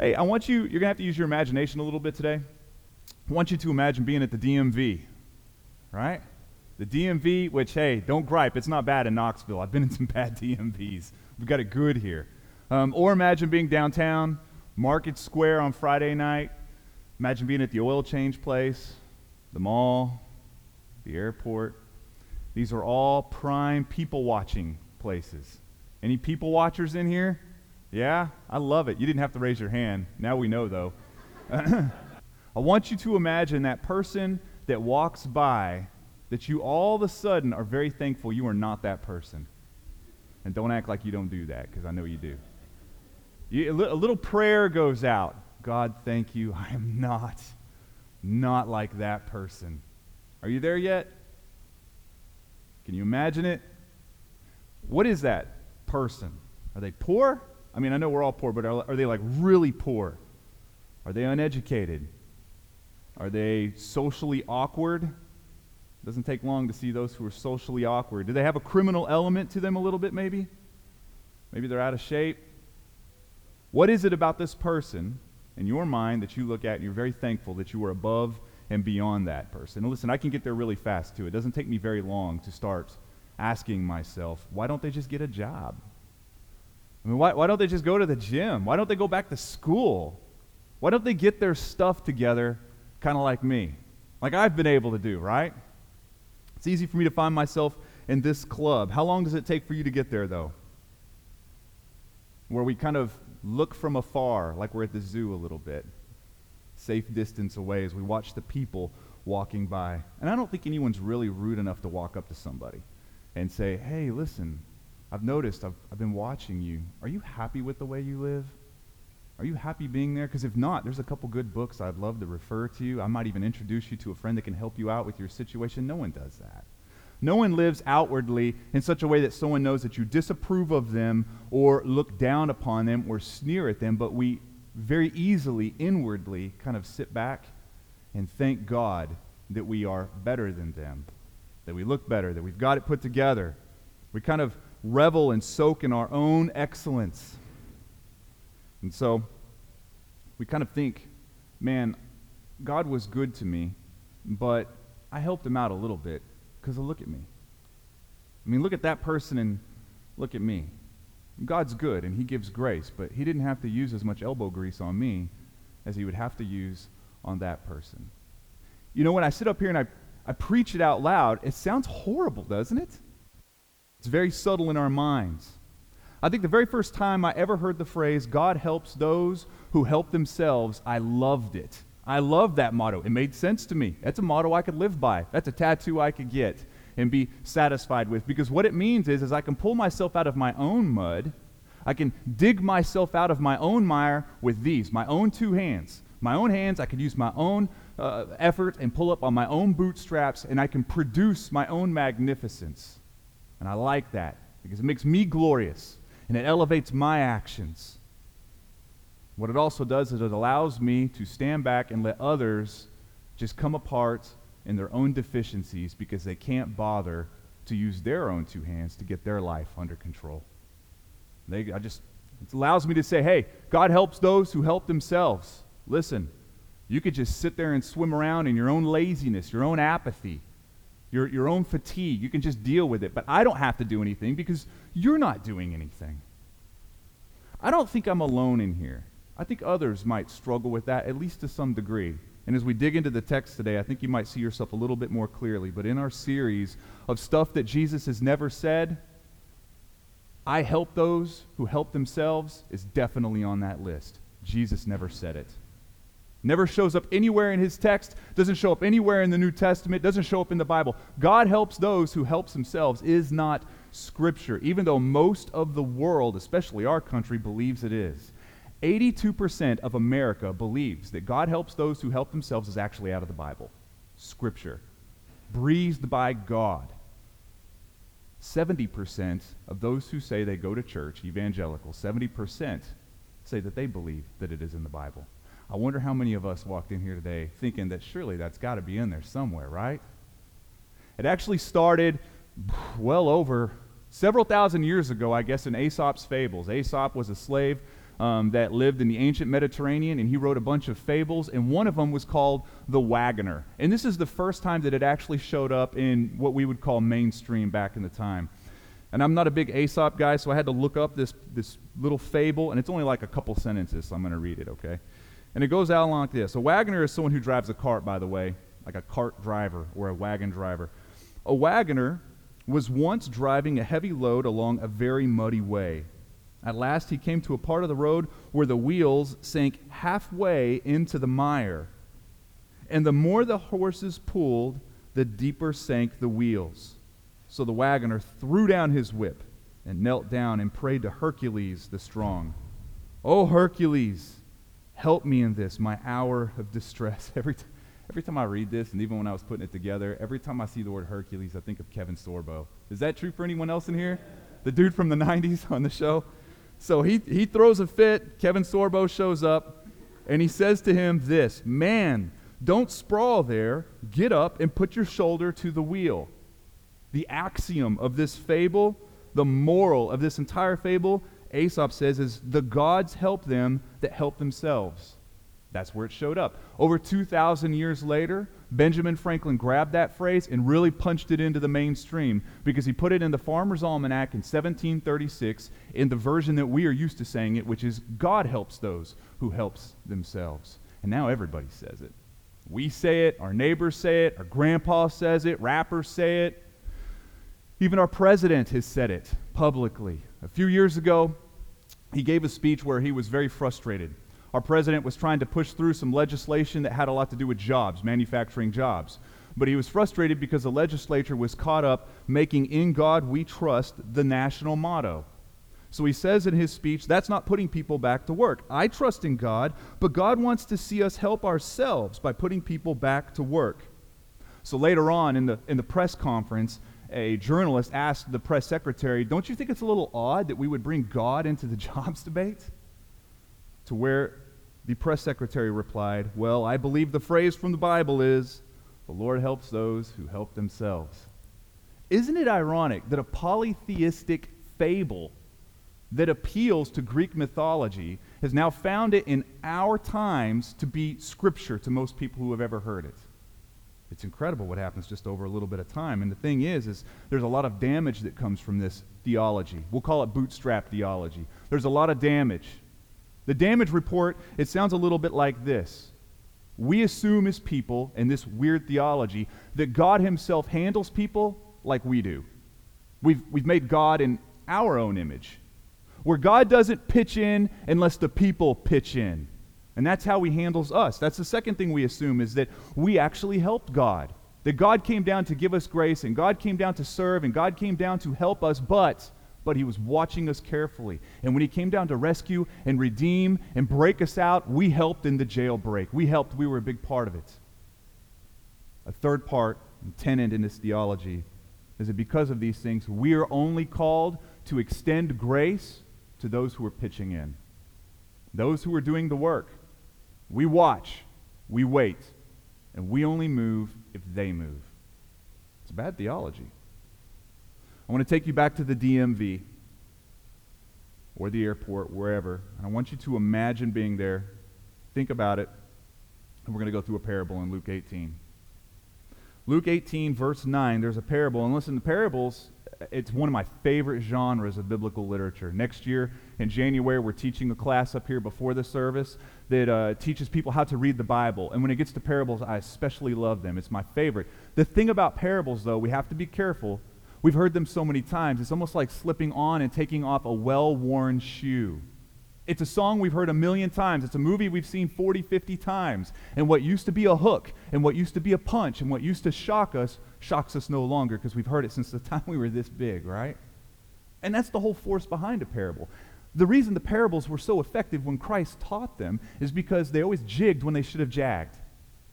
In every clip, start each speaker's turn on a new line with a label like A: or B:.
A: Hey, I want you, you're going to have to use your imagination a little bit today. I want you to imagine being at the DMV, right? The DMV, which, hey, don't gripe, it's not bad in Knoxville. I've been in some bad DMVs. We've got it good here. Um, or imagine being downtown, Market Square on Friday night. Imagine being at the oil change place, the mall, the airport. These are all prime people watching places. Any people watchers in here? Yeah? I love it. You didn't have to raise your hand. Now we know, though. I want you to imagine that person that walks by that you all of a sudden are very thankful you are not that person. And don't act like you don't do that, because I know you do. You, a little prayer goes out. God, thank you. I am not, not like that person. Are you there yet? Can you imagine it? What is that person? Are they poor? I mean, I know we're all poor, but are, are they like really poor? Are they uneducated? Are they socially awkward? It doesn't take long to see those who are socially awkward. Do they have a criminal element to them a little bit, maybe? Maybe they're out of shape. What is it about this person in your mind that you look at and you're very thankful that you are above and beyond that person? And listen, I can get there really fast too. It doesn't take me very long to start asking myself, why don't they just get a job? I mean, why, why don't they just go to the gym? Why don't they go back to school? Why don't they get their stuff together kind of like me? Like I've been able to do, right? It's easy for me to find myself in this club. How long does it take for you to get there, though? Where we kind of look from afar, like we're at the zoo a little bit, safe distance away as we watch the people walking by. And I don't think anyone's really rude enough to walk up to somebody and say, hey, listen, I've noticed, I've, I've been watching you. Are you happy with the way you live? Are you happy being there? Because if not, there's a couple good books I'd love to refer to you. I might even introduce you to a friend that can help you out with your situation. No one does that. No one lives outwardly in such a way that someone knows that you disapprove of them or look down upon them or sneer at them, but we very easily, inwardly, kind of sit back and thank God that we are better than them, that we look better, that we've got it put together. We kind of revel and soak in our own excellence. And so we kind of think, man, God was good to me, but I helped him out a little bit because look at me. I mean, look at that person and look at me. God's good and he gives grace, but he didn't have to use as much elbow grease on me as he would have to use on that person. You know, when I sit up here and I, I preach it out loud, it sounds horrible, doesn't it? It's very subtle in our minds. I think the very first time I ever heard the phrase, God helps those who help themselves, I loved it. I loved that motto. It made sense to me. That's a motto I could live by. That's a tattoo I could get and be satisfied with. Because what it means is, is I can pull myself out of my own mud. I can dig myself out of my own mire with these, my own two hands. My own hands, I can use my own uh, effort and pull up on my own bootstraps, and I can produce my own magnificence. And I like that because it makes me glorious and it elevates my actions. What it also does is it allows me to stand back and let others just come apart in their own deficiencies because they can't bother to use their own two hands to get their life under control. They, I just, it allows me to say, hey, God helps those who help themselves. Listen, you could just sit there and swim around in your own laziness, your own apathy, your, your own fatigue. You can just deal with it. But I don't have to do anything because you're not doing anything. I don't think I'm alone in here. I think others might struggle with that, at least to some degree. And as we dig into the text today, I think you might see yourself a little bit more clearly. But in our series of stuff that Jesus has never said, I help those who help themselves is definitely on that list. Jesus never said it. Never shows up anywhere in his text, doesn't show up anywhere in the New Testament, doesn't show up in the Bible. God helps those who helps themselves is not scripture, even though most of the world, especially our country, believes it is. 82% of America believes that God helps those who help themselves is actually out of the Bible. Scripture. Breathed by God. 70% of those who say they go to church, evangelical, 70% say that they believe that it is in the Bible. I wonder how many of us walked in here today thinking that surely that's got to be in there somewhere, right? It actually started well over several thousand years ago, I guess, in Aesop's fables. Aesop was a slave um, that lived in the ancient Mediterranean, and he wrote a bunch of fables, and one of them was called The Wagoner. And this is the first time that it actually showed up in what we would call mainstream back in the time. And I'm not a big Aesop guy, so I had to look up this, this little fable, and it's only like a couple sentences, so I'm going to read it, okay? And it goes out like this A wagoner is someone who drives a cart, by the way, like a cart driver or a wagon driver. A wagoner was once driving a heavy load along a very muddy way. At last, he came to a part of the road where the wheels sank halfway into the mire. And the more the horses pulled, the deeper sank the wheels. So the wagoner threw down his whip and knelt down and prayed to Hercules the strong. Oh, Hercules, help me in this, my hour of distress. Every, t- every time I read this, and even when I was putting it together, every time I see the word Hercules, I think of Kevin Sorbo. Is that true for anyone else in here? The dude from the 90s on the show? So he, he throws a fit. Kevin Sorbo shows up, and he says to him this Man, don't sprawl there. Get up and put your shoulder to the wheel. The axiom of this fable, the moral of this entire fable, Aesop says, is the gods help them that help themselves. That's where it showed up. Over 2,000 years later, Benjamin Franklin grabbed that phrase and really punched it into the mainstream because he put it in the Farmer's Almanac in 1736 in the version that we are used to saying it, which is God helps those who helps themselves. And now everybody says it. We say it, our neighbors say it, our grandpa says it, rappers say it. Even our president has said it publicly. A few years ago, he gave a speech where he was very frustrated our president was trying to push through some legislation that had a lot to do with jobs, manufacturing jobs. But he was frustrated because the legislature was caught up making In God We Trust the national motto. So he says in his speech, that's not putting people back to work. I trust in God, but God wants to see us help ourselves by putting people back to work. So later on in the, in the press conference, a journalist asked the press secretary, Don't you think it's a little odd that we would bring God into the jobs debate? To where the press secretary replied, Well, I believe the phrase from the Bible is, The Lord helps those who help themselves. Isn't it ironic that a polytheistic fable that appeals to Greek mythology has now found it in our times to be scripture to most people who have ever heard it? It's incredible what happens just over a little bit of time. And the thing is, is there's a lot of damage that comes from this theology. We'll call it bootstrap theology. There's a lot of damage. The damage report, it sounds a little bit like this. We assume as people, in this weird theology, that God himself handles people like we do. We've, we've made God in our own image, where God doesn't pitch in unless the people pitch in. And that's how he handles us. That's the second thing we assume is that we actually helped God. That God came down to give us grace, and God came down to serve, and God came down to help us, but but he was watching us carefully. And when he came down to rescue and redeem and break us out, we helped in the jailbreak. We helped, we were a big part of it. A third part, tenant in this theology, is that because of these things, we are only called to extend grace to those who are pitching in, those who are doing the work. We watch, we wait, and we only move if they move. It's bad theology. I want to take you back to the DMV or the airport, wherever, and I want you to imagine being there. Think about it. And we're going to go through a parable in Luke 18. Luke 18, verse 9, there's a parable. And listen, the parables, it's one of my favorite genres of biblical literature. Next year, in January, we're teaching a class up here before the service that uh, teaches people how to read the Bible. And when it gets to parables, I especially love them. It's my favorite. The thing about parables, though, we have to be careful We've heard them so many times. It's almost like slipping on and taking off a well worn shoe. It's a song we've heard a million times. It's a movie we've seen 40, 50 times. And what used to be a hook, and what used to be a punch, and what used to shock us, shocks us no longer because we've heard it since the time we were this big, right? And that's the whole force behind a parable. The reason the parables were so effective when Christ taught them is because they always jigged when they should have jagged.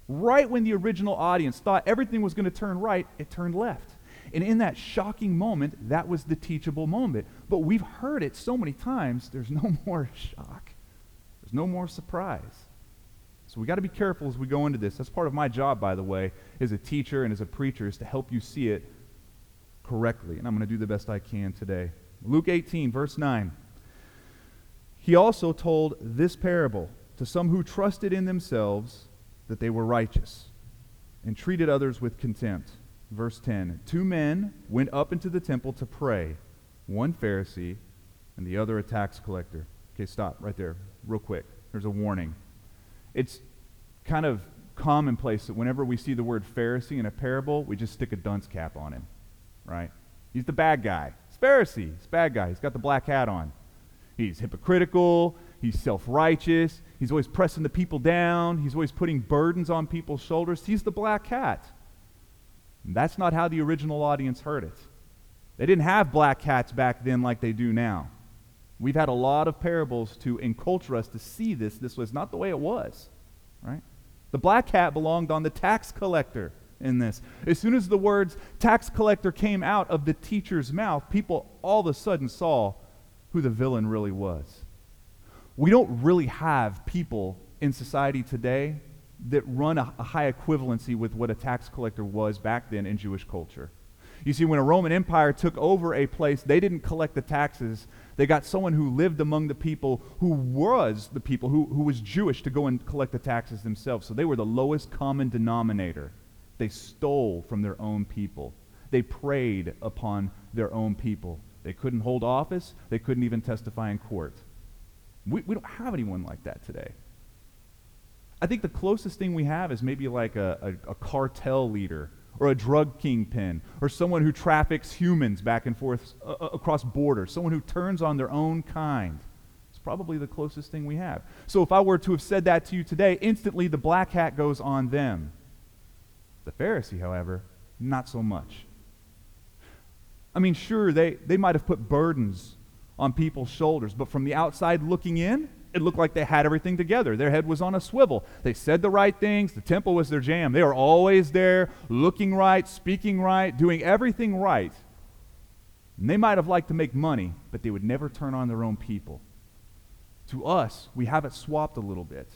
A: Right when the original audience thought everything was going to turn right, it turned left. And in that shocking moment, that was the teachable moment. But we've heard it so many times, there's no more shock. There's no more surprise. So we got to be careful as we go into this. That's part of my job, by the way, as a teacher and as a preacher, is to help you see it correctly. And I'm going to do the best I can today. Luke 18, verse 9. He also told this parable to some who trusted in themselves that they were righteous and treated others with contempt. Verse 10 Two men went up into the temple to pray, one Pharisee and the other a tax collector. Okay, stop right there, real quick. There's a warning. It's kind of commonplace that whenever we see the word Pharisee in a parable, we just stick a dunce cap on him, right? He's the bad guy. He's Pharisee. He's bad guy. He's got the black hat on. He's hypocritical. He's self righteous. He's always pressing the people down. He's always putting burdens on people's shoulders. He's the black cat. And that's not how the original audience heard it. They didn't have black cats back then like they do now. We've had a lot of parables to enculture us to see this. This was not the way it was, right? The black cat belonged on the tax collector in this. As soon as the words tax collector came out of the teacher's mouth, people all of a sudden saw who the villain really was. We don't really have people in society today that run a, a high equivalency with what a tax collector was back then in Jewish culture. You see, when a Roman Empire took over a place, they didn't collect the taxes. They got someone who lived among the people, who was the people, who, who was Jewish, to go and collect the taxes themselves. So they were the lowest common denominator. They stole from their own people. They preyed upon their own people. They couldn't hold office. They couldn't even testify in court. We, we don't have anyone like that today. I think the closest thing we have is maybe like a, a, a cartel leader or a drug kingpin or someone who traffics humans back and forth uh, uh, across borders, someone who turns on their own kind. It's probably the closest thing we have. So if I were to have said that to you today, instantly the black hat goes on them. The Pharisee, however, not so much. I mean, sure, they, they might have put burdens on people's shoulders, but from the outside looking in, it looked like they had everything together. Their head was on a swivel. They said the right things. The temple was their jam. They were always there, looking right, speaking right, doing everything right. And they might have liked to make money, but they would never turn on their own people. To us, we have it swapped a little bit.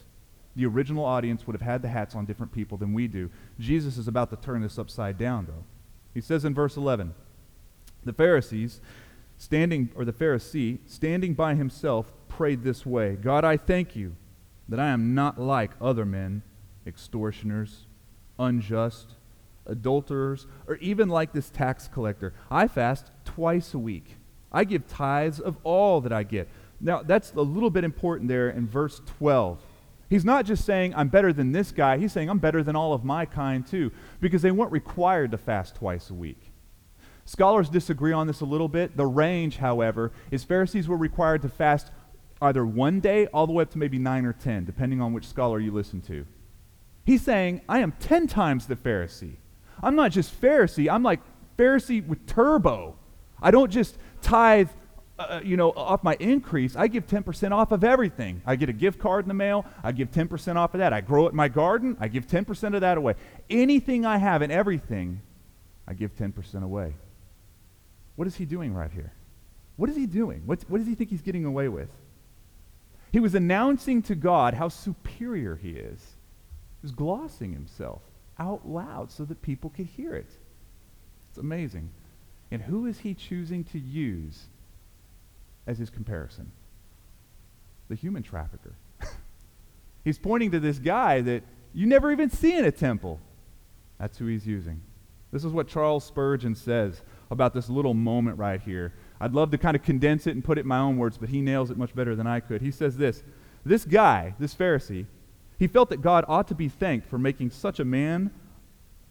A: The original audience would have had the hats on different people than we do. Jesus is about to turn this upside down, though. He says in verse 11 The Pharisees, standing, or the Pharisee, standing by himself, prayed this way God, I thank you that I am not like other men, extortioners, unjust, adulterers, or even like this tax collector. I fast twice a week. I give tithes of all that I get. Now, that's a little bit important there in verse 12. He's not just saying, I'm better than this guy. He's saying, I'm better than all of my kind, too, because they weren't required to fast twice a week. Scholars disagree on this a little bit. The range, however, is Pharisees were required to fast either one day all the way up to maybe nine or ten, depending on which scholar you listen to. He's saying, I am ten times the Pharisee. I'm not just Pharisee, I'm like Pharisee with turbo. I don't just tithe, uh, uh you know, off my increase. I give 10% off of everything. I get a gift card in the mail, I give 10% off of that. I grow it in my garden, I give 10% of that away. Anything I have and everything, I give 10% away. What is he doing right here? What is he doing? What, what does he think he's getting away with? He was announcing to God how superior he is. He was glossing himself out loud so that people could hear it. It's amazing. And who is he choosing to use as his comparison? The human trafficker. he's pointing to this guy that you never even see in a temple. That's who he's using. This is what Charles Spurgeon says about this little moment right here. I'd love to kind of condense it and put it in my own words, but he nails it much better than I could. He says this This guy, this Pharisee, he felt that God ought to be thanked for making such a man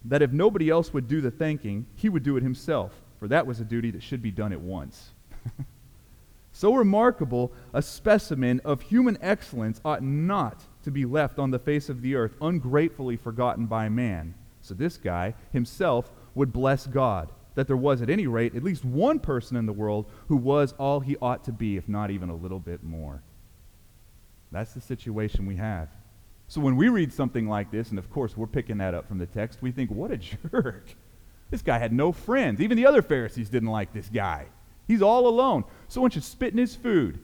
A: that if nobody else would do the thanking, he would do it himself, for that was a duty that should be done at once. so remarkable a specimen of human excellence ought not to be left on the face of the earth, ungratefully forgotten by man. So this guy himself would bless God that there was, at any rate, at least one person in the world who was all he ought to be, if not even a little bit more. That's the situation we have. So when we read something like this, and of course we're picking that up from the text, we think, what a jerk. This guy had no friends. Even the other Pharisees didn't like this guy. He's all alone. Someone should spit in his food.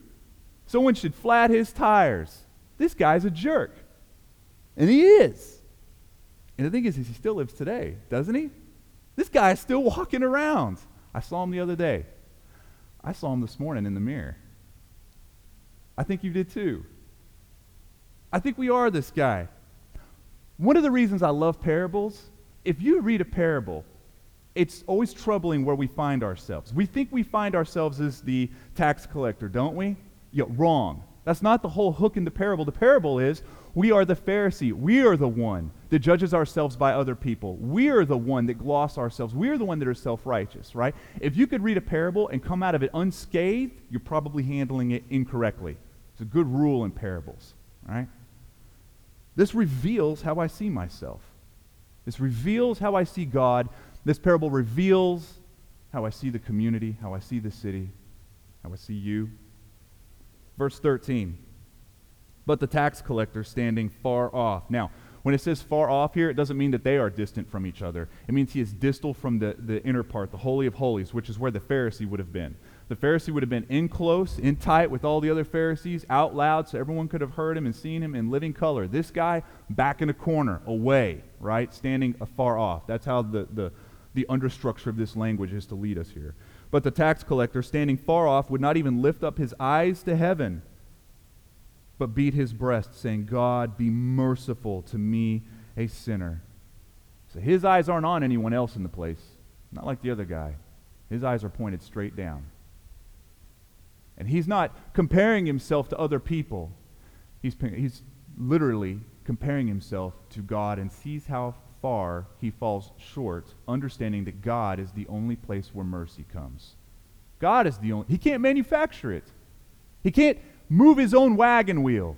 A: Someone should flat his tires. This guy's a jerk. And he is. And the thing is, is he still lives today, doesn't he? This guy is still walking around. I saw him the other day. I saw him this morning in the mirror. I think you did too. I think we are this guy. One of the reasons I love parables, if you read a parable, it's always troubling where we find ourselves. We think we find ourselves as the tax collector, don't we? Yeah, wrong. That's not the whole hook in the parable. The parable is we are the Pharisee. We are the one that judges ourselves by other people. We are the one that gloss ourselves. We are the one that are self righteous, right? If you could read a parable and come out of it unscathed, you're probably handling it incorrectly. It's a good rule in parables, right? This reveals how I see myself. This reveals how I see God. This parable reveals how I see the community, how I see the city, how I see you. Verse 13. But the tax collector standing far off. Now, when it says far off here, it doesn't mean that they are distant from each other. It means he is distal from the, the inner part, the Holy of Holies, which is where the Pharisee would have been. The Pharisee would have been in close, in tight with all the other Pharisees, out loud, so everyone could have heard him and seen him in living color. This guy back in a corner, away, right? Standing afar off. That's how the, the, the understructure of this language is to lead us here. But the tax collector, standing far off, would not even lift up his eyes to heaven, but beat his breast, saying, God, be merciful to me, a sinner. So his eyes aren't on anyone else in the place, not like the other guy. His eyes are pointed straight down. And he's not comparing himself to other people. He's, he's literally comparing himself to God and sees how far he falls short, understanding that God is the only place where mercy comes. God is the only, he can't manufacture it. He can't move his own wagon wheel.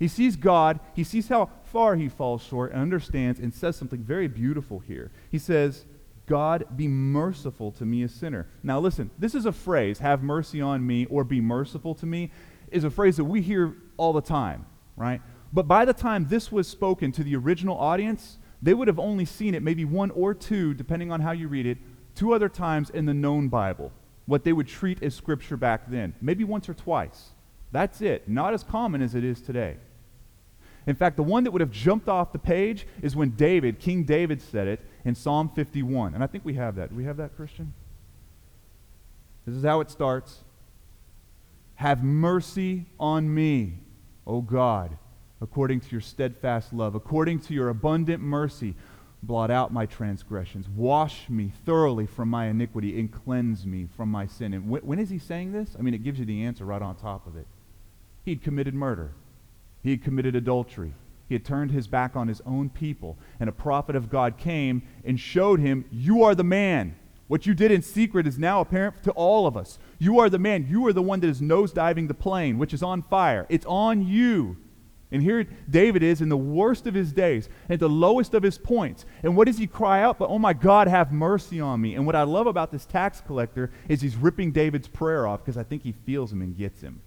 A: He sees God, he sees how far he falls short, and understands and says something very beautiful here. He says, God, be merciful to me, a sinner. Now, listen, this is a phrase, have mercy on me or be merciful to me, is a phrase that we hear all the time, right? But by the time this was spoken to the original audience, they would have only seen it maybe one or two, depending on how you read it, two other times in the known Bible, what they would treat as scripture back then, maybe once or twice. That's it. Not as common as it is today. In fact, the one that would have jumped off the page is when David, King David, said it in Psalm 51. And I think we have that. Do we have that, Christian? This is how it starts Have mercy on me, O God according to your steadfast love, according to your abundant mercy, blot out my transgressions. Wash me thoroughly from my iniquity and cleanse me from my sin. And wh- when is he saying this? I mean, it gives you the answer right on top of it. He'd committed murder, he had committed adultery. He had turned his back on his own people. And a prophet of God came and showed him, You are the man. What you did in secret is now apparent to all of us. You are the man. You are the one that is nosediving the plane, which is on fire. It's on you. And here David is in the worst of his days, at the lowest of his points. And what does he cry out? But, oh my God, have mercy on me. And what I love about this tax collector is he's ripping David's prayer off because I think he feels him and gets him.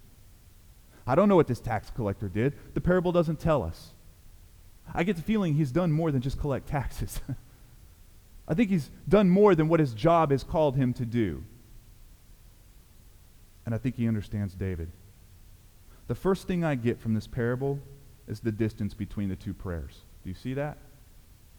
A: I don't know what this tax collector did. The parable doesn't tell us. I get the feeling he's done more than just collect taxes. I think he's done more than what his job has called him to do. And I think he understands David. The first thing I get from this parable is the distance between the two prayers. Do you see that?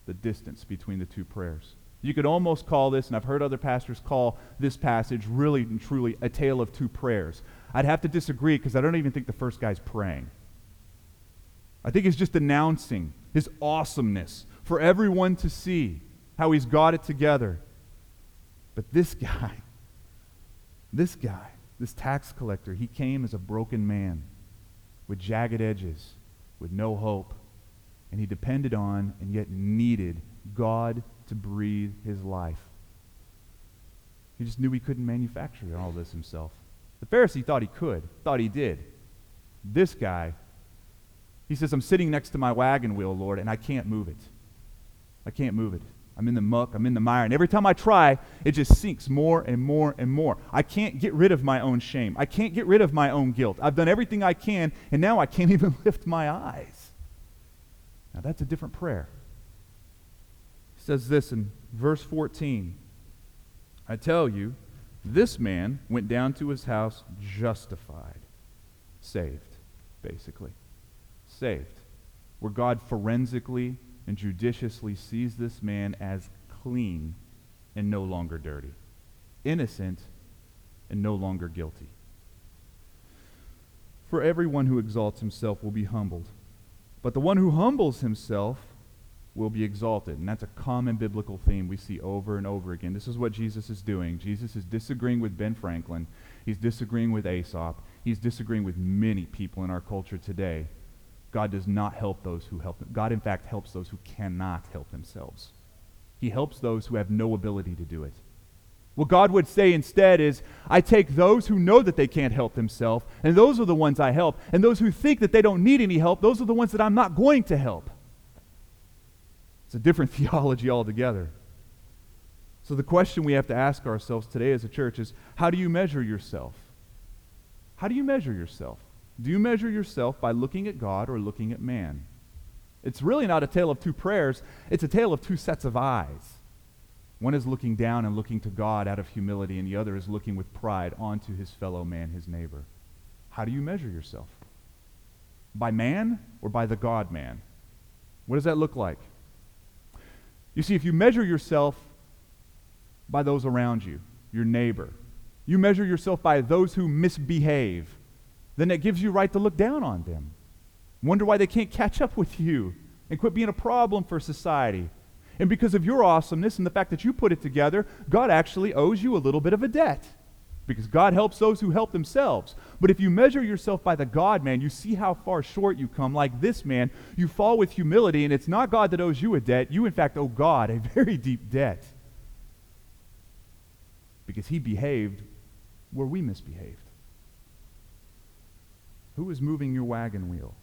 A: The distance between the two prayers. You could almost call this, and I've heard other pastors call this passage really and truly a tale of two prayers. I'd have to disagree because I don't even think the first guy's praying. I think he's just announcing his awesomeness for everyone to see how he's got it together. But this guy, this guy, this tax collector, he came as a broken man with jagged edges with no hope. And he depended on and yet needed God to breathe his life. He just knew he couldn't manufacture all this himself. The Pharisee thought he could, thought he did. This guy, he says, I'm sitting next to my wagon wheel, Lord, and I can't move it. I can't move it. I'm in the muck, I'm in the mire. And every time I try, it just sinks more and more and more. I can't get rid of my own shame. I can't get rid of my own guilt. I've done everything I can, and now I can't even lift my eyes. Now, that's a different prayer. He says this in verse 14 I tell you, this man went down to his house justified, saved, basically. Saved. Where God forensically and judiciously sees this man as clean and no longer dirty, innocent and no longer guilty. For everyone who exalts himself will be humbled, but the one who humbles himself will be exalted. And that's a common biblical theme we see over and over again. This is what Jesus is doing. Jesus is disagreeing with Ben Franklin, he's disagreeing with Aesop, he's disagreeing with many people in our culture today. God does not help those who help them. God, in fact, helps those who cannot help themselves. He helps those who have no ability to do it. What God would say instead is, I take those who know that they can't help themselves, and those are the ones I help. And those who think that they don't need any help, those are the ones that I'm not going to help. It's a different theology altogether. So the question we have to ask ourselves today as a church is how do you measure yourself? How do you measure yourself? Do you measure yourself by looking at God or looking at man? It's really not a tale of two prayers, it's a tale of two sets of eyes. One is looking down and looking to God out of humility, and the other is looking with pride onto his fellow man, his neighbor. How do you measure yourself? By man or by the God man? What does that look like? You see, if you measure yourself by those around you, your neighbor, you measure yourself by those who misbehave, then it gives you right to look down on them. Wonder why they can't catch up with you and quit being a problem for society. And because of your awesomeness and the fact that you put it together, God actually owes you a little bit of a debt. Because God helps those who help themselves. But if you measure yourself by the God man, you see how far short you come. Like this man, you fall with humility, and it's not God that owes you a debt. You, in fact, owe God a very deep debt. Because he behaved where we misbehaved. Who is moving your wagon wheel?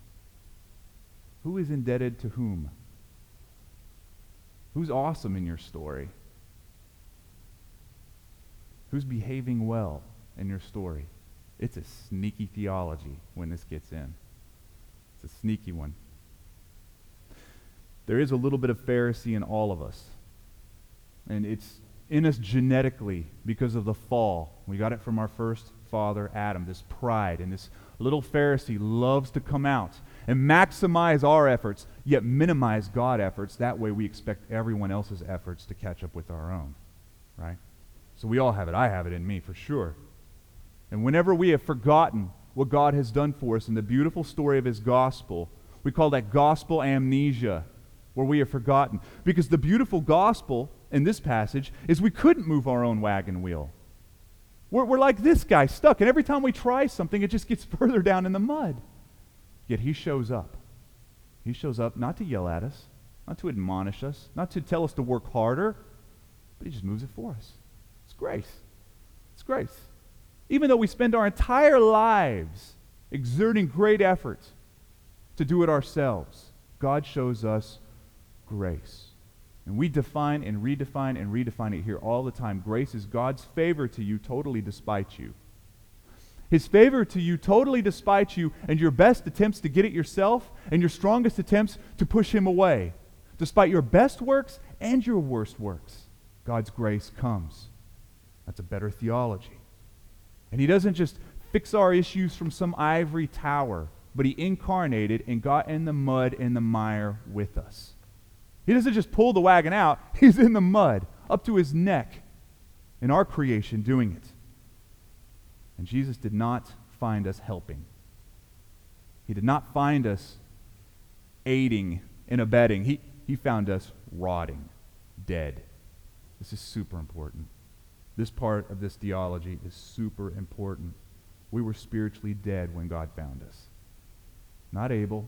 A: Who is indebted to whom? Who's awesome in your story? Who's behaving well in your story? It's a sneaky theology when this gets in. It's a sneaky one. There is a little bit of Pharisee in all of us. And it's in us genetically because of the fall. We got it from our first father, Adam, this pride. And this little Pharisee loves to come out and maximize our efforts, yet minimize God efforts. That way we expect everyone else's efforts to catch up with our own. Right? So we all have it. I have it in me for sure. And whenever we have forgotten what God has done for us in the beautiful story of his gospel, we call that gospel amnesia, where we have forgotten. Because the beautiful gospel in this passage is we couldn't move our own wagon wheel. We're, we're like this guy, stuck. And every time we try something, it just gets further down in the mud. Yet he shows up. He shows up not to yell at us, not to admonish us, not to tell us to work harder, but he just moves it for us. It's grace. It's grace. Even though we spend our entire lives exerting great effort to do it ourselves, God shows us grace. And we define and redefine and redefine it here all the time. Grace is God's favor to you totally despite you. His favor to you totally despite you and your best attempts to get it yourself and your strongest attempts to push him away. Despite your best works and your worst works, God's grace comes. That's a better theology. And he doesn't just fix our issues from some ivory tower, but he incarnated and got in the mud and the mire with us. He doesn't just pull the wagon out, he's in the mud, up to his neck, in our creation doing it. And Jesus did not find us helping. He did not find us aiding and abetting. He, he found us rotting, dead. This is super important. This part of this theology is super important. We were spiritually dead when God found us. Not able,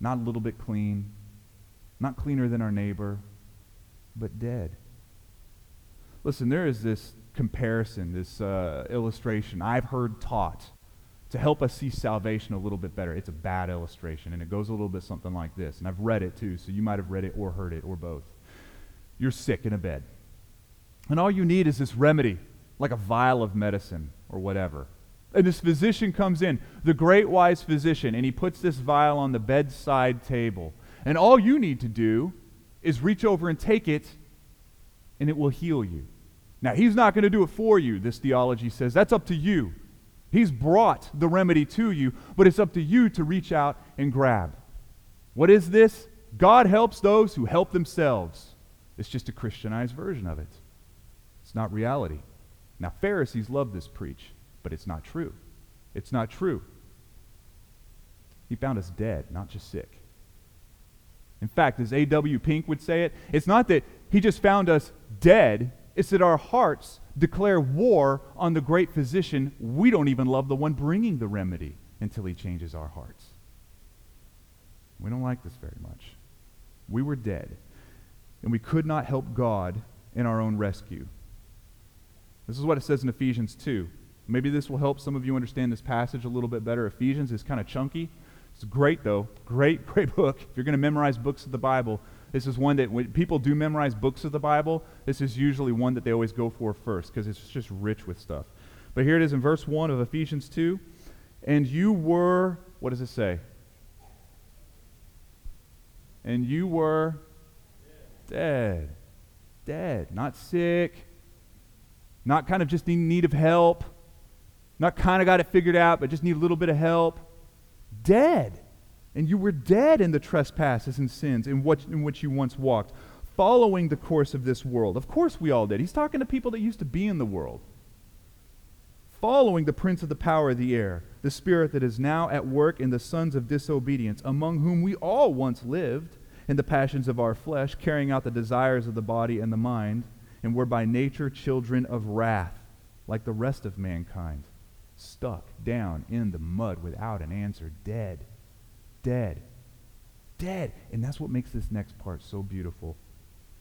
A: not a little bit clean, not cleaner than our neighbor, but dead. Listen, there is this comparison, this uh, illustration I've heard taught to help us see salvation a little bit better. It's a bad illustration, and it goes a little bit something like this. And I've read it too, so you might have read it or heard it or both. You're sick in a bed. And all you need is this remedy, like a vial of medicine or whatever. And this physician comes in, the great wise physician, and he puts this vial on the bedside table. And all you need to do is reach over and take it, and it will heal you. Now, he's not going to do it for you, this theology says. That's up to you. He's brought the remedy to you, but it's up to you to reach out and grab. What is this? God helps those who help themselves. It's just a Christianized version of it. It's not reality. Now, Pharisees love this preach, but it's not true. It's not true. He found us dead, not just sick. In fact, as A.W. Pink would say it, it's not that he just found us dead, it's that our hearts declare war on the great physician. We don't even love the one bringing the remedy until he changes our hearts. We don't like this very much. We were dead, and we could not help God in our own rescue. This is what it says in Ephesians 2. Maybe this will help some of you understand this passage a little bit better. Ephesians is kind of chunky. It's great, though. Great, great book. If you're going to memorize books of the Bible, this is one that when people do memorize books of the Bible, this is usually one that they always go for first because it's just rich with stuff. But here it is in verse 1 of Ephesians 2. And you were, what does it say? And you were dead. Dead. Not sick. Not kind of just in need of help. Not kind of got it figured out, but just need a little bit of help. Dead. And you were dead in the trespasses and sins in, what, in which you once walked, following the course of this world. Of course, we all did. He's talking to people that used to be in the world. Following the prince of the power of the air, the spirit that is now at work in the sons of disobedience, among whom we all once lived in the passions of our flesh, carrying out the desires of the body and the mind, and were by nature children of wrath, like the rest of mankind stuck down in the mud without an answer, dead. Dead. Dead. And that's what makes this next part so beautiful.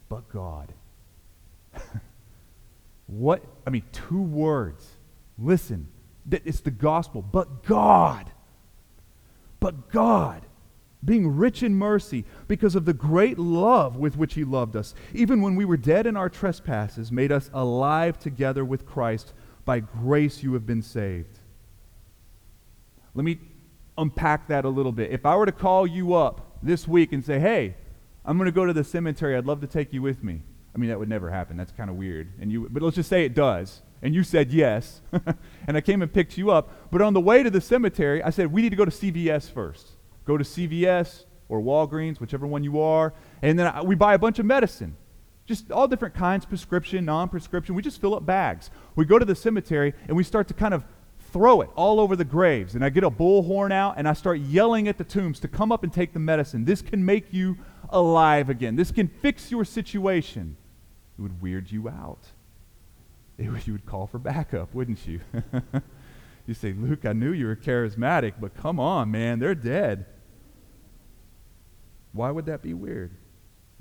A: But God. what? I mean, two words. Listen, it's the gospel. But God. But God being rich in mercy because of the great love with which he loved us, even when we were dead in our trespasses, made us alive together with Christ. By grace you have been saved. Let me unpack that a little bit. If I were to call you up this week and say, hey, I'm going to go to the cemetery, I'd love to take you with me. I mean, that would never happen. That's kind of weird. And you, but let's just say it does. And you said yes. and I came and picked you up. But on the way to the cemetery, I said, we need to go to CVS first. Go to CVS or Walgreens, whichever one you are. And then I, we buy a bunch of medicine. Just all different kinds, prescription, non prescription. We just fill up bags. We go to the cemetery and we start to kind of throw it all over the graves. And I get a bullhorn out and I start yelling at the tombs to come up and take the medicine. This can make you alive again. This can fix your situation. It would weird you out. Would, you would call for backup, wouldn't you? you say, Luke, I knew you were charismatic, but come on, man, they're dead. Why would that be weird?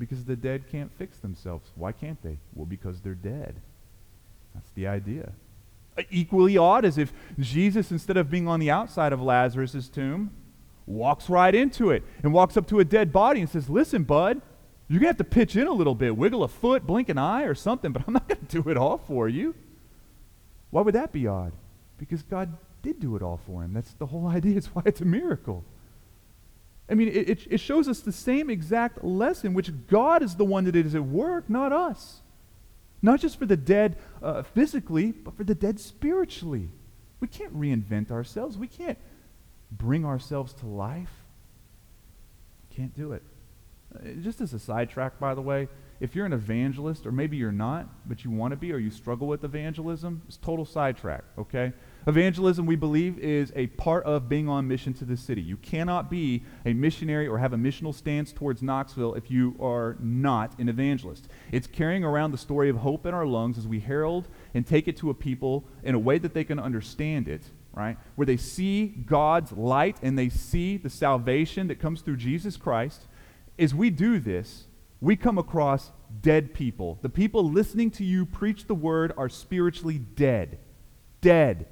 A: Because the dead can't fix themselves. Why can't they? Well, because they're dead. That's the idea. Uh, equally odd as if Jesus, instead of being on the outside of Lazarus' tomb, walks right into it and walks up to a dead body and says, Listen, bud, you're going to have to pitch in a little bit, wiggle a foot, blink an eye or something, but I'm not going to do it all for you. Why would that be odd? Because God did do it all for him. That's the whole idea. It's why it's a miracle. I mean, it, it shows us the same exact lesson, which God is the one that is at work, not us. Not just for the dead uh, physically, but for the dead spiritually. We can't reinvent ourselves. We can't bring ourselves to life. Can't do it. Uh, just as a sidetrack, by the way, if you're an evangelist, or maybe you're not, but you want to be, or you struggle with evangelism, it's total sidetrack, okay? Evangelism, we believe, is a part of being on mission to the city. You cannot be a missionary or have a missional stance towards Knoxville if you are not an evangelist. It's carrying around the story of hope in our lungs as we herald and take it to a people in a way that they can understand it, right? Where they see God's light and they see the salvation that comes through Jesus Christ. As we do this, we come across dead people. The people listening to you preach the word are spiritually dead. Dead.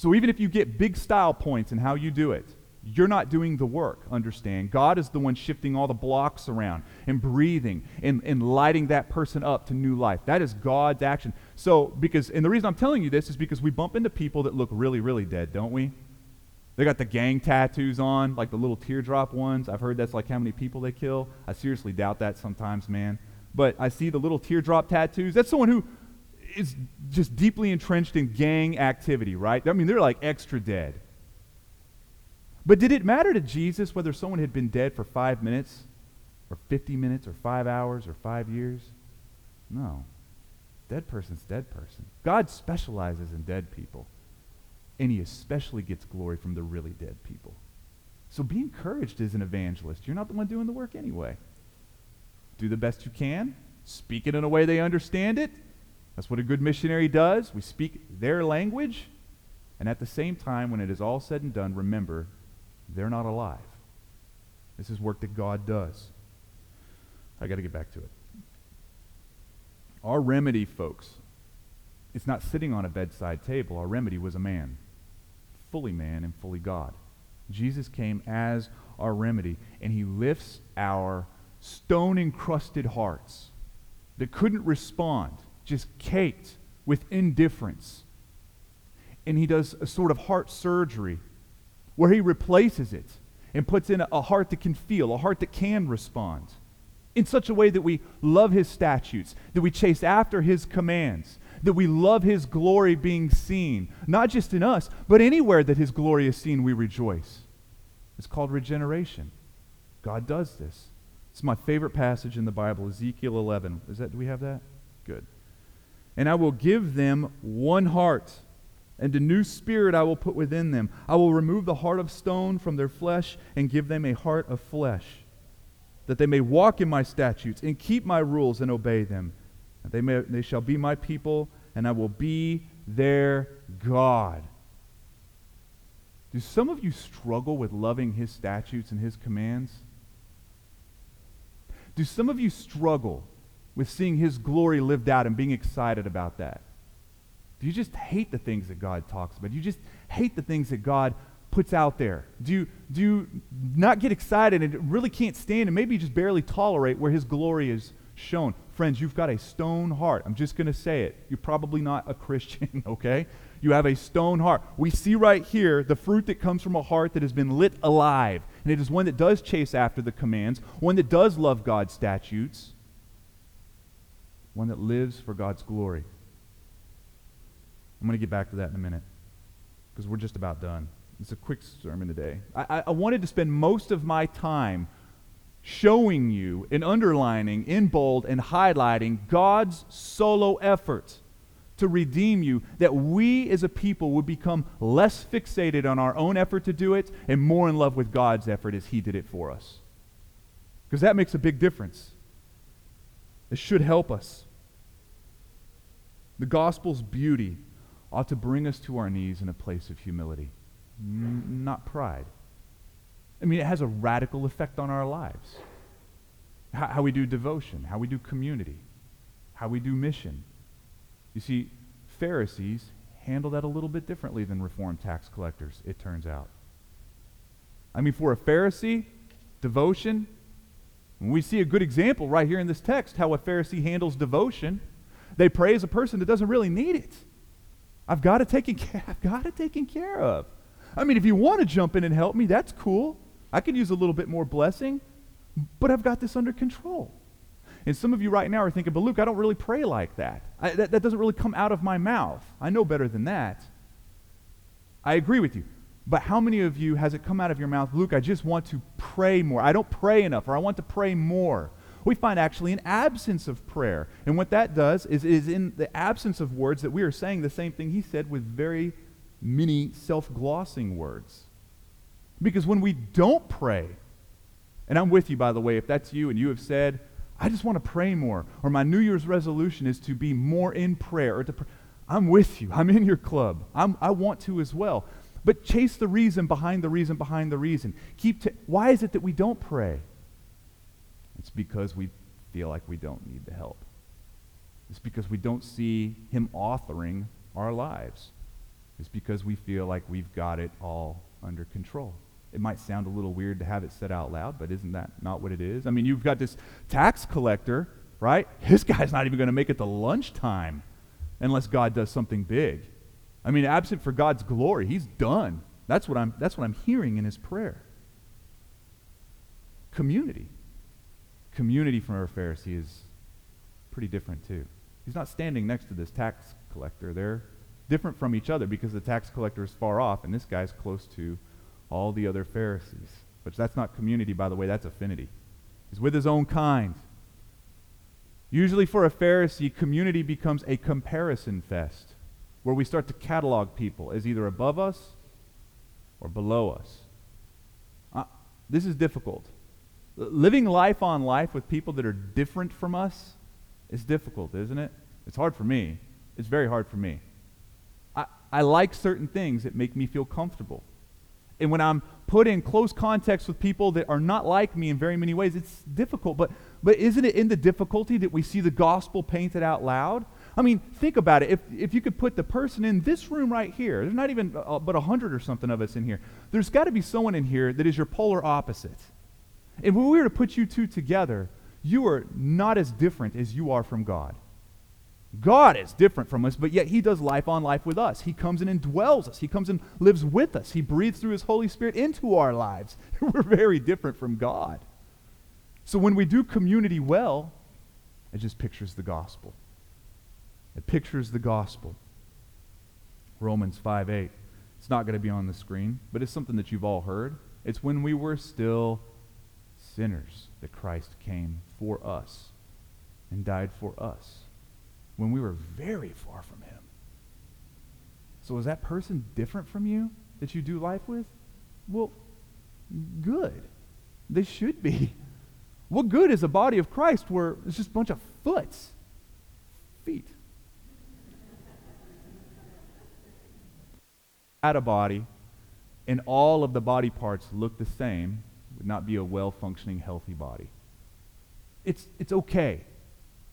A: So even if you get big style points in how you do it, you're not doing the work, understand. God is the one shifting all the blocks around and breathing and, and lighting that person up to new life. That is God's action. So, because, and the reason I'm telling you this is because we bump into people that look really, really dead, don't we? They got the gang tattoos on, like the little teardrop ones. I've heard that's like how many people they kill. I seriously doubt that sometimes, man. But I see the little teardrop tattoos. That's someone who is just deeply entrenched in gang activity, right? I mean, they're like extra dead. But did it matter to Jesus whether someone had been dead for five minutes or 50 minutes or five hours or five years? No. Dead person's dead person. God specializes in dead people. and he especially gets glory from the really dead people. So be encouraged as an evangelist. You're not the one doing the work anyway. Do the best you can, speak it in a way they understand it. That's what a good missionary does. We speak their language, and at the same time, when it is all said and done, remember, they're not alive. This is work that God does. I got to get back to it. Our remedy, folks, it's not sitting on a bedside table. Our remedy was a man, fully man and fully God. Jesus came as our remedy, and he lifts our stone encrusted hearts that couldn't respond, just caked with indifference. And he does a sort of heart surgery where he replaces it and puts in a, heart that can feel, a heart that can respond in such a way that we love his statutes, that we chase after his commands, that we love his glory being seen, not just in us, but anywhere that his glory is seen, we rejoice. It's called regeneration. God does this. It's my favorite passage in the Bible, Ezekiel 11. Is that do we have that? Good. And I will give them one heart, and a new spirit I will put within them. I will remove the heart of stone from their flesh and give them a heart of flesh, that they may walk in my statutes and keep my rules and obey them. They, may, they shall be my people, and I will be their God. Do some of you struggle with loving his statutes and his commands? Do some of you struggle with seeing his glory lived out and being excited about that? Do you just hate the things that God talks about? Do you just hate the things that God puts out there? Do you, do you not get excited and really can't stand and maybe just barely tolerate where his glory is shown? Friends, you've got a stone heart. I'm just going to say it. You're probably not a Christian, okay? You have a stone heart. We see right here the fruit that comes from a heart that has been lit alive. And it is one that does chase after the commands, one that does love God's statutes, one that lives for God's glory. I'm going to get back to that in a minute because we're just about done. It's a quick sermon today. I, I wanted to spend most of my time showing you and underlining in bold and highlighting God's solo effort to redeem you, that we as a people would become less fixated on our own effort to do it and more in love with God's effort as He did it for us. Because that makes a big difference. It should help us. The gospel's beauty ought to bring us to our knees in a place of humility, n- not pride. I mean, it has a radical effect on our lives. How, how we do devotion, how we do community, how we do mission. You see, Pharisees handle that a little bit differently than Reformed tax collectors, it turns out. I mean, for a Pharisee, devotion, we see a good example right here in this text how a Pharisee handles devotion. They pray as a person that doesn't really need it. I've got it taken care, I've got it taken care of. I mean, if you want to jump in and help me, that's cool. I could use a little bit more blessing, but I've got this under control. And some of you right now are thinking, but Luke, I don't really pray like that. I, that. That doesn't really come out of my mouth. I know better than that. I agree with you. But how many of you has it come out of your mouth, Luke, I just want to pray more. I don't pray enough, or I want to pray more. We find actually an absence of prayer. And what that does is, is in the absence of words that we are saying the same thing he said with very many self glossing words. Because when we don't pray, and I'm with you, by the way, if that's you and you have said, I just want to pray more, or my New Year's resolution is to be more in prayer, or to pr- I'm with you. I'm in your club. I'm, I want to as well. But chase the reason behind the reason behind the reason. Keep t- Why is it that we don't pray? It's because we feel like we don't need the help. It's because we don't see Him authoring our lives. It's because we feel like we've got it all under control. It might sound a little weird to have it said out loud, but isn't that not what it is? I mean, you've got this tax collector, right? His guy's not even going to make it to lunchtime unless God does something big. I mean, absent for God's glory, he's done. That's what I'm, that's what I'm hearing in his prayer. Community. Community from a Pharisee is pretty different, too. He's not standing next to this tax collector. They're different from each other because the tax collector is far off and this guy's close to all the other Pharisees. Which that's not community, by the way, that's affinity. He's with his own kind. Usually, for a Pharisee, community becomes a comparison fest. Where we start to catalog people as either above us or below us. Uh, this is difficult. Living life on life with people that are different from us is difficult, isn't it? It's hard for me. It's very hard for me. I, I like certain things that make me feel comfortable. And when I'm put in close context with people that are not like me in very many ways, it's difficult. But, but isn't it in the difficulty that we see the gospel painted out loud? I mean, think about it. If, if you could put the person in this room right here, there's not even uh, but a hundred or something of us in here. There's got to be someone in here that is your polar opposite. When we were to put you two together, you are not as different as you are from God. God is different from us, but yet He does life on life with us. He comes and indwells us. He comes and lives with us. He breathes through His Holy Spirit into our lives. We're very different from God. So when we do community well, it just pictures the gospel. It pictures the gospel. Romans 5 8. It's not going to be on the screen, but it's something that you've all heard. It's when we were still sinners that Christ came for us and died for us when we were very far from him. So is that person different from you that you do life with? Well, good. They should be. What good is a body of Christ where it's just a bunch of foots? Feet. At a body, and all of the body parts look the same, would not be a well functioning, healthy body. It's, it's okay.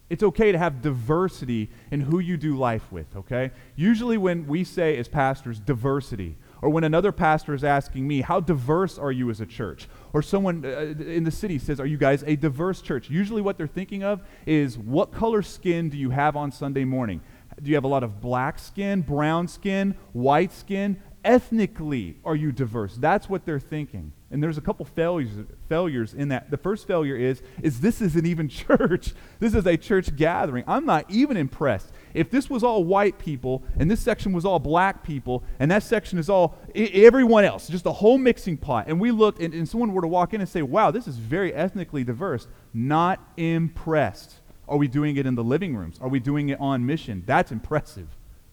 A: It's okay to have diversity in who you do life with, okay? Usually, when we say as pastors diversity, or when another pastor is asking me, How diverse are you as a church? Or someone uh, in the city says, Are you guys a diverse church? Usually, what they're thinking of is, What color skin do you have on Sunday morning? Do you have a lot of black skin, brown skin, white skin? Ethnically, are you diverse? That's what they're thinking. And there's a couple failures, failures in that. The first failure is, is this isn't even church. This is a church gathering. I'm not even impressed. If this was all white people and this section was all black people and that section is all I- everyone else, just a whole mixing pot, and we looked and, and someone were to walk in and say, wow, this is very ethnically diverse, not impressed. Are we doing it in the living rooms? Are we doing it on mission? That's impressive.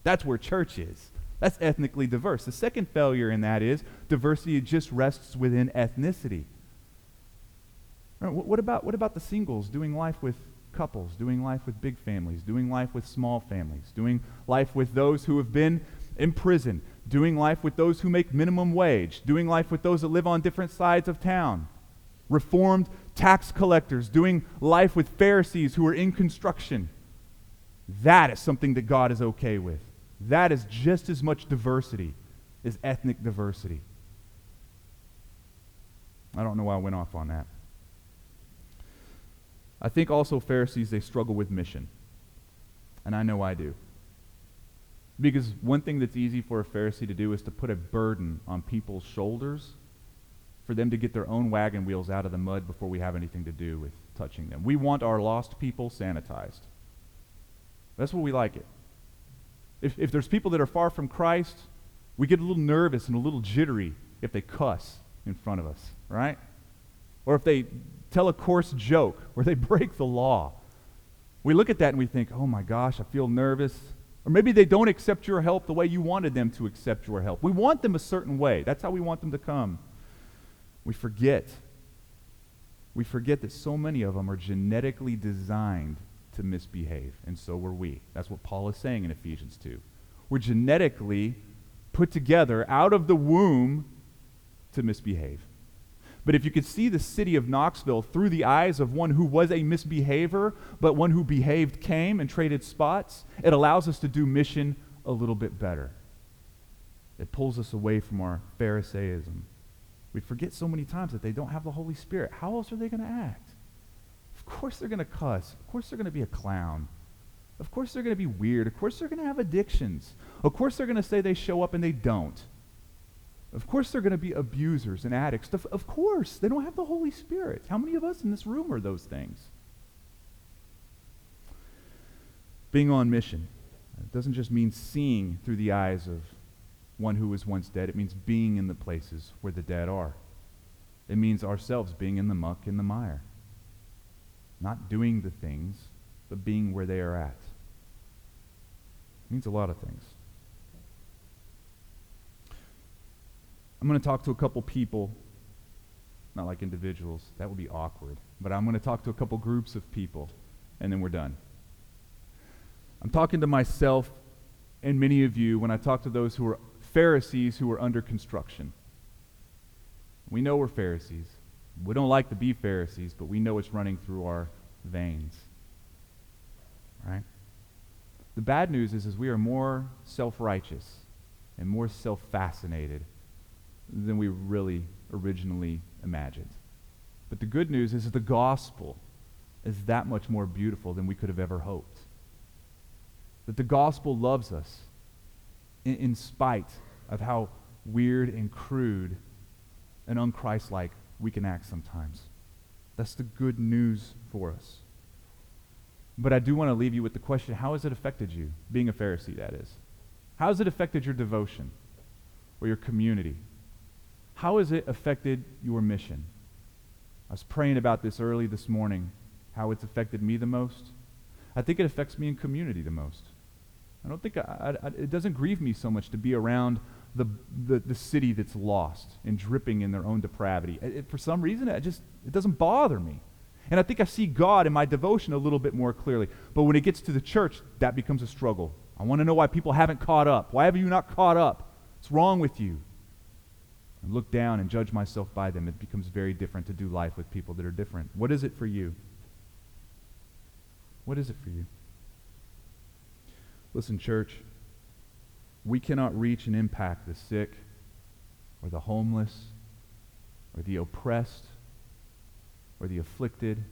A: That's where church is. That's ethnically diverse. The second failure in that is diversity just rests within ethnicity. What about, what about the singles doing life with couples, doing life with big families, doing life with small families, doing life with those who have been in prison, doing life with those who make minimum wage, doing life with those that live on different sides of town, reformed tax collectors, doing life with Pharisees who are in construction. That is something that God is okay with. That is just as much diversity as ethnic diversity. I don't know why I went off on that. I think also Pharisees, they struggle with mission. And I know I do. Because one thing that's easy for a Pharisee to do is to put a burden on people's shoulders for them to get their own wagon wheels out of the mud before we have anything to do with touching them. We want our lost people sanitized. That's what we like it. If, if there's people that are far from Christ, we get a little nervous and a little jittery if they cuss in front of us, right? Or if they tell a coarse joke or they break the law. We look at that and we think, oh my gosh, I feel nervous. Or maybe they don't accept your help the way you wanted them to accept your help. We want them a certain way. That's how we want them to come. We forget. We forget that so many of them are genetically designed to misbehave, and so were we. That's what Paul is saying in Ephesians 2. We're genetically put together out of the womb to misbehave. But if you could see the city of Knoxville through the eyes of one who was a misbehavior, but one who behaved came and traded spots, it allows us to do mission a little bit better. It pulls us away from our Pharisaism. We forget so many times that they don't have the Holy Spirit. How else are they going to act? Of course they're going to cuss. Of course they're going to be a clown. Of course they're going to be weird. Of course they're going to have addictions. Of course they're going to say they show up and they don't. Of course they're going to be abusers and addicts. Of, of course. They don't have the Holy Spirit. How many of us in this room are those things? Being on mission it doesn't just mean seeing through the eyes of one who was once dead. It means being in the places where the dead are. It means ourselves being in the muck and the mire. Not doing the things, but being where they are at. It means a lot of things. I'm going to talk to a couple people, not like individuals, that would be awkward, but I'm going to talk to a couple groups of people, and then we're done. I'm talking to myself and many of you when I talk to those who are Pharisees who were under construction. We know we're Pharisees. We don't like to be Pharisees, but we know it's running through our veins. Right? The bad news is, is we are more self-righteous and more self-fascinated than we really originally imagined. But the good news is, is the gospel is that much more beautiful than we could have ever hoped. That the gospel loves us in, in spite of how weird and crude and unchristlike we can act sometimes. That's the good news for us. But I do want to leave you with the question how has it affected you, being a Pharisee, that is? How has it affected your devotion or your community? How has it affected your mission? I was praying about this early this morning, how it's affected me the most. I think it affects me in community the most. I don't think I, I, it doesn't grieve me so much to be around the, the, the city that's lost and dripping in their own depravity. It, it, for some reason, it just it doesn't bother me. And I think I see God in my devotion a little bit more clearly. But when it gets to the church, that becomes a struggle. I want to know why people haven't caught up. Why have you not caught up? What's wrong with you? And look down and judge myself by them. It becomes very different to do life with people that are different. What is it for you? What is it for you? Listen, church, we cannot reach and impact the sick or the homeless or the oppressed or the afflicted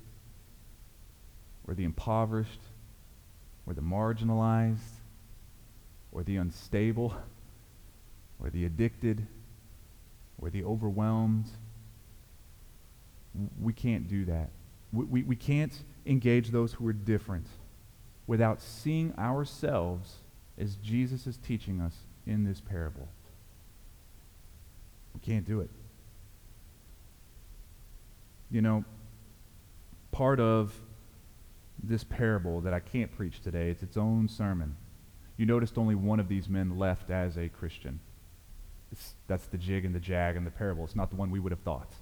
A: or the impoverished or the marginalized or the unstable or the addicted or the overwhelmed. We can't do that. We, we, we can't engage those who are different without seeing ourselves as Jesus is teaching us in this parable. We can't do it. You know, part of this parable that I can't preach today, it's its own sermon. You noticed only one of these men left as a Christian. It's, that's the jig and the jag and the parable. It's not the one we would have thought,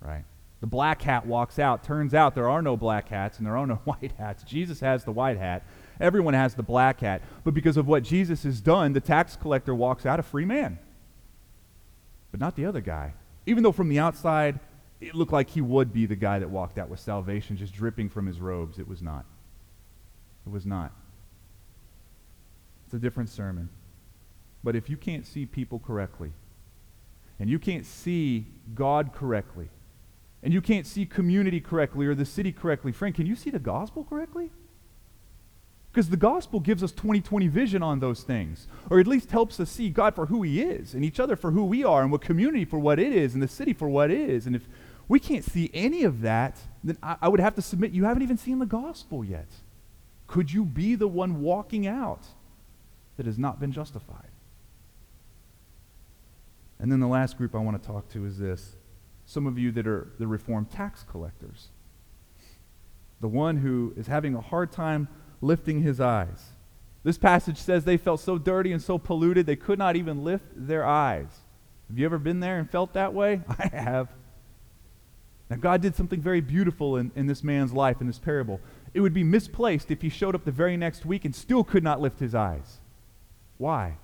A: right? The black hat walks out. Turns out there are no black hats and there are no white hats. Jesus has the white hat. Everyone has the black hat. But because of what Jesus has done, the tax collector walks out a free man. But not the other guy. Even though from the outside it looked like he would be the guy that walked out with salvation just dripping from his robes, it was not. It was not. It's a different sermon. But if you can't see people correctly, and you can't see God correctly, and you can't see community correctly or the city correctly, friend, can you see the gospel correctly? Because the gospel gives us 2020 vision on those things, or at least helps us see God for who He is, and each other for who we are, and what community for what it is, and the city for what it is. And if we can't see any of that, then I, I would have to submit you haven't even seen the gospel yet. Could you be the one walking out that has not been justified? And then the last group I want to talk to is this some of you that are the Reformed tax collectors. The one who is having a hard time lifting his eyes. This passage says they felt so dirty and so polluted they could not even lift their eyes. Have you ever been there and felt that way? I have. Now, God did something very beautiful in, in this man's life, in this parable. It would be misplaced if he showed up the very next week and still could not lift his eyes. Why?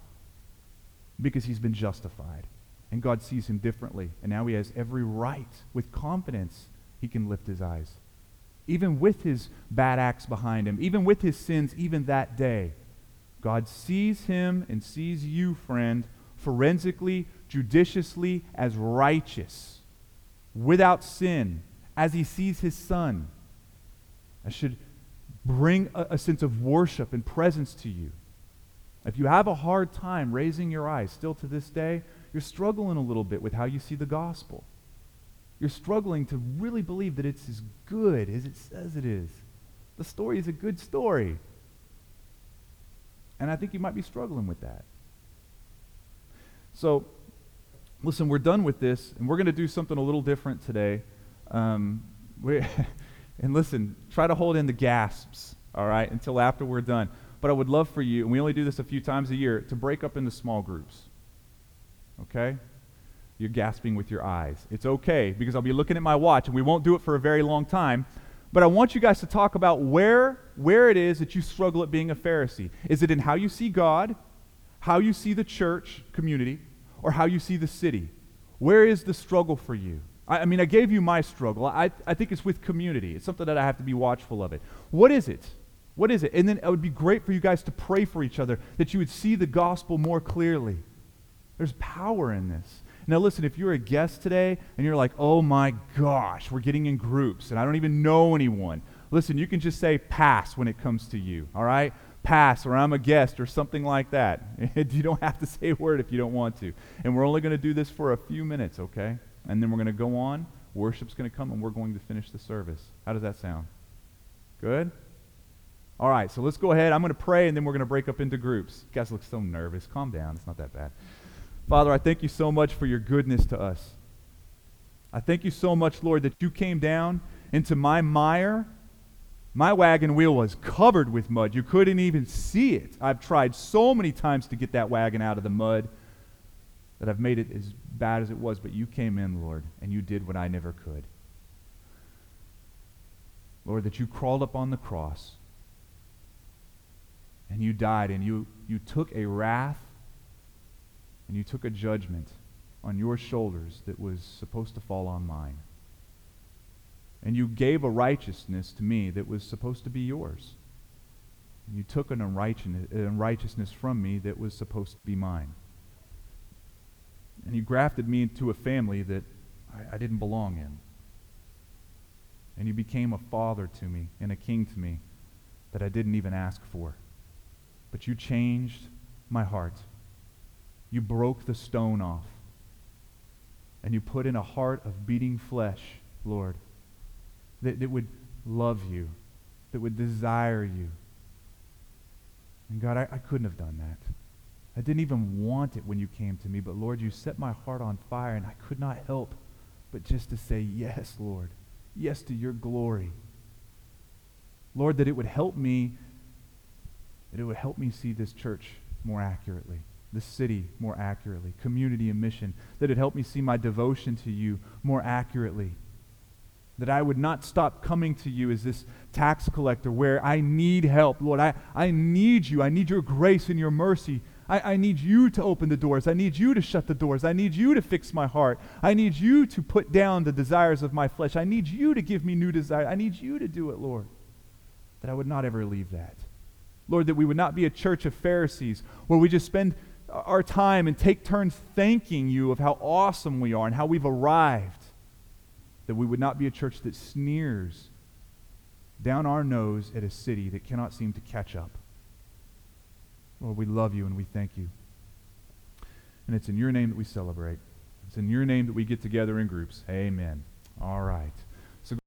A: Because he's been justified and God sees him differently. And now he has every right, with confidence, he can lift his eyes. Even with his bad acts behind him, even with his sins, even that day, God sees him and sees you, friend, forensically, judiciously, as righteous, without sin, as he sees his son. That should bring a, a sense of worship and presence to you. If you have a hard time raising your eyes still to this day, you're struggling a little bit with how you see the gospel. You're struggling to really believe that it's as good as it says it is. The story is a good story. And I think you might be struggling with that. So, listen, we're done with this, and we're going to do something a little different today. Um, and listen, try to hold in the gasps, all right, until after we're done. But I would love for you, and we only do this a few times a year, to break up into small groups okay? You're gasping with your eyes. It's okay because I'll be looking at my watch and we won't do it for a very long time. But I want you guys to talk about where, where it is that you struggle at being a Pharisee. Is it in how you see God, how you see the church community, or how you see the city? Where is the struggle for you? I, I mean, I gave you my struggle. I, I think it's with community. It's something that I have to be watchful of it. What is it? What is it? And then it would be great for you guys to pray for each other that you would see the gospel more clearly. There's power in this. Now, listen, if you're a guest today and you're like, oh my gosh, we're getting in groups and I don't even know anyone, listen, you can just say pass when it comes to you, all right? Pass, or I'm a guest, or something like that. you don't have to say a word if you don't want to. And we're only going to do this for a few minutes, okay? And then we're going to go on. Worship's going to come, and we're going to finish the service. How does that sound? Good? All right, so let's go ahead. I'm going to pray, and then we're going to break up into groups. You guys look so nervous. Calm down. It's not that bad. Father, I thank you so much for your goodness to us. I thank you so much, Lord, that you came down into my mire. My wagon wheel was covered with mud. You couldn't even see it. I've tried so many times to get that wagon out of the mud that I've made it as bad as it was, but you came in, Lord, and you did what I never could. Lord, that you crawled up on the cross and you died and you, you took a wrath and you took a judgment on your shoulders that was supposed to fall on mine. And you gave a righteousness to me that was supposed to be yours. And you took an unrighteousness from me that was supposed to be mine. And you grafted me into a family that I, I didn't belong in. And you became a father to me and a king to me that I didn't even ask for. But you changed my heart. You broke the stone off. And you put in a heart of beating flesh, Lord, that, that would love you, that would desire you. And God, I, I couldn't have done that. I didn't even want it when you came to me, but Lord, you set my heart on fire, and I could not help but just to say, Yes, Lord. Yes to your glory. Lord, that it would help me, that it would help me see this church more accurately the city more accurately, community and mission, that it helped me see my devotion to you more accurately. That I would not stop coming to you as this tax collector where I need help. Lord, I, I need you. I need your grace and your mercy. I, I need you to open the doors. I need you to shut the doors. I need you to fix my heart. I need you to put down the desires of my flesh. I need you to give me new desires. I need you to do it, Lord. That I would not ever leave that. Lord, that we would not be a church of Pharisees where we just spend our time and take turns thanking you of how awesome we are and how we've arrived. That we would not be a church that sneers down our nose at a city that cannot seem to catch up. Lord, we love you and we thank you. And it's in your name that we celebrate. It's in your name that we get together in groups. Amen. All right.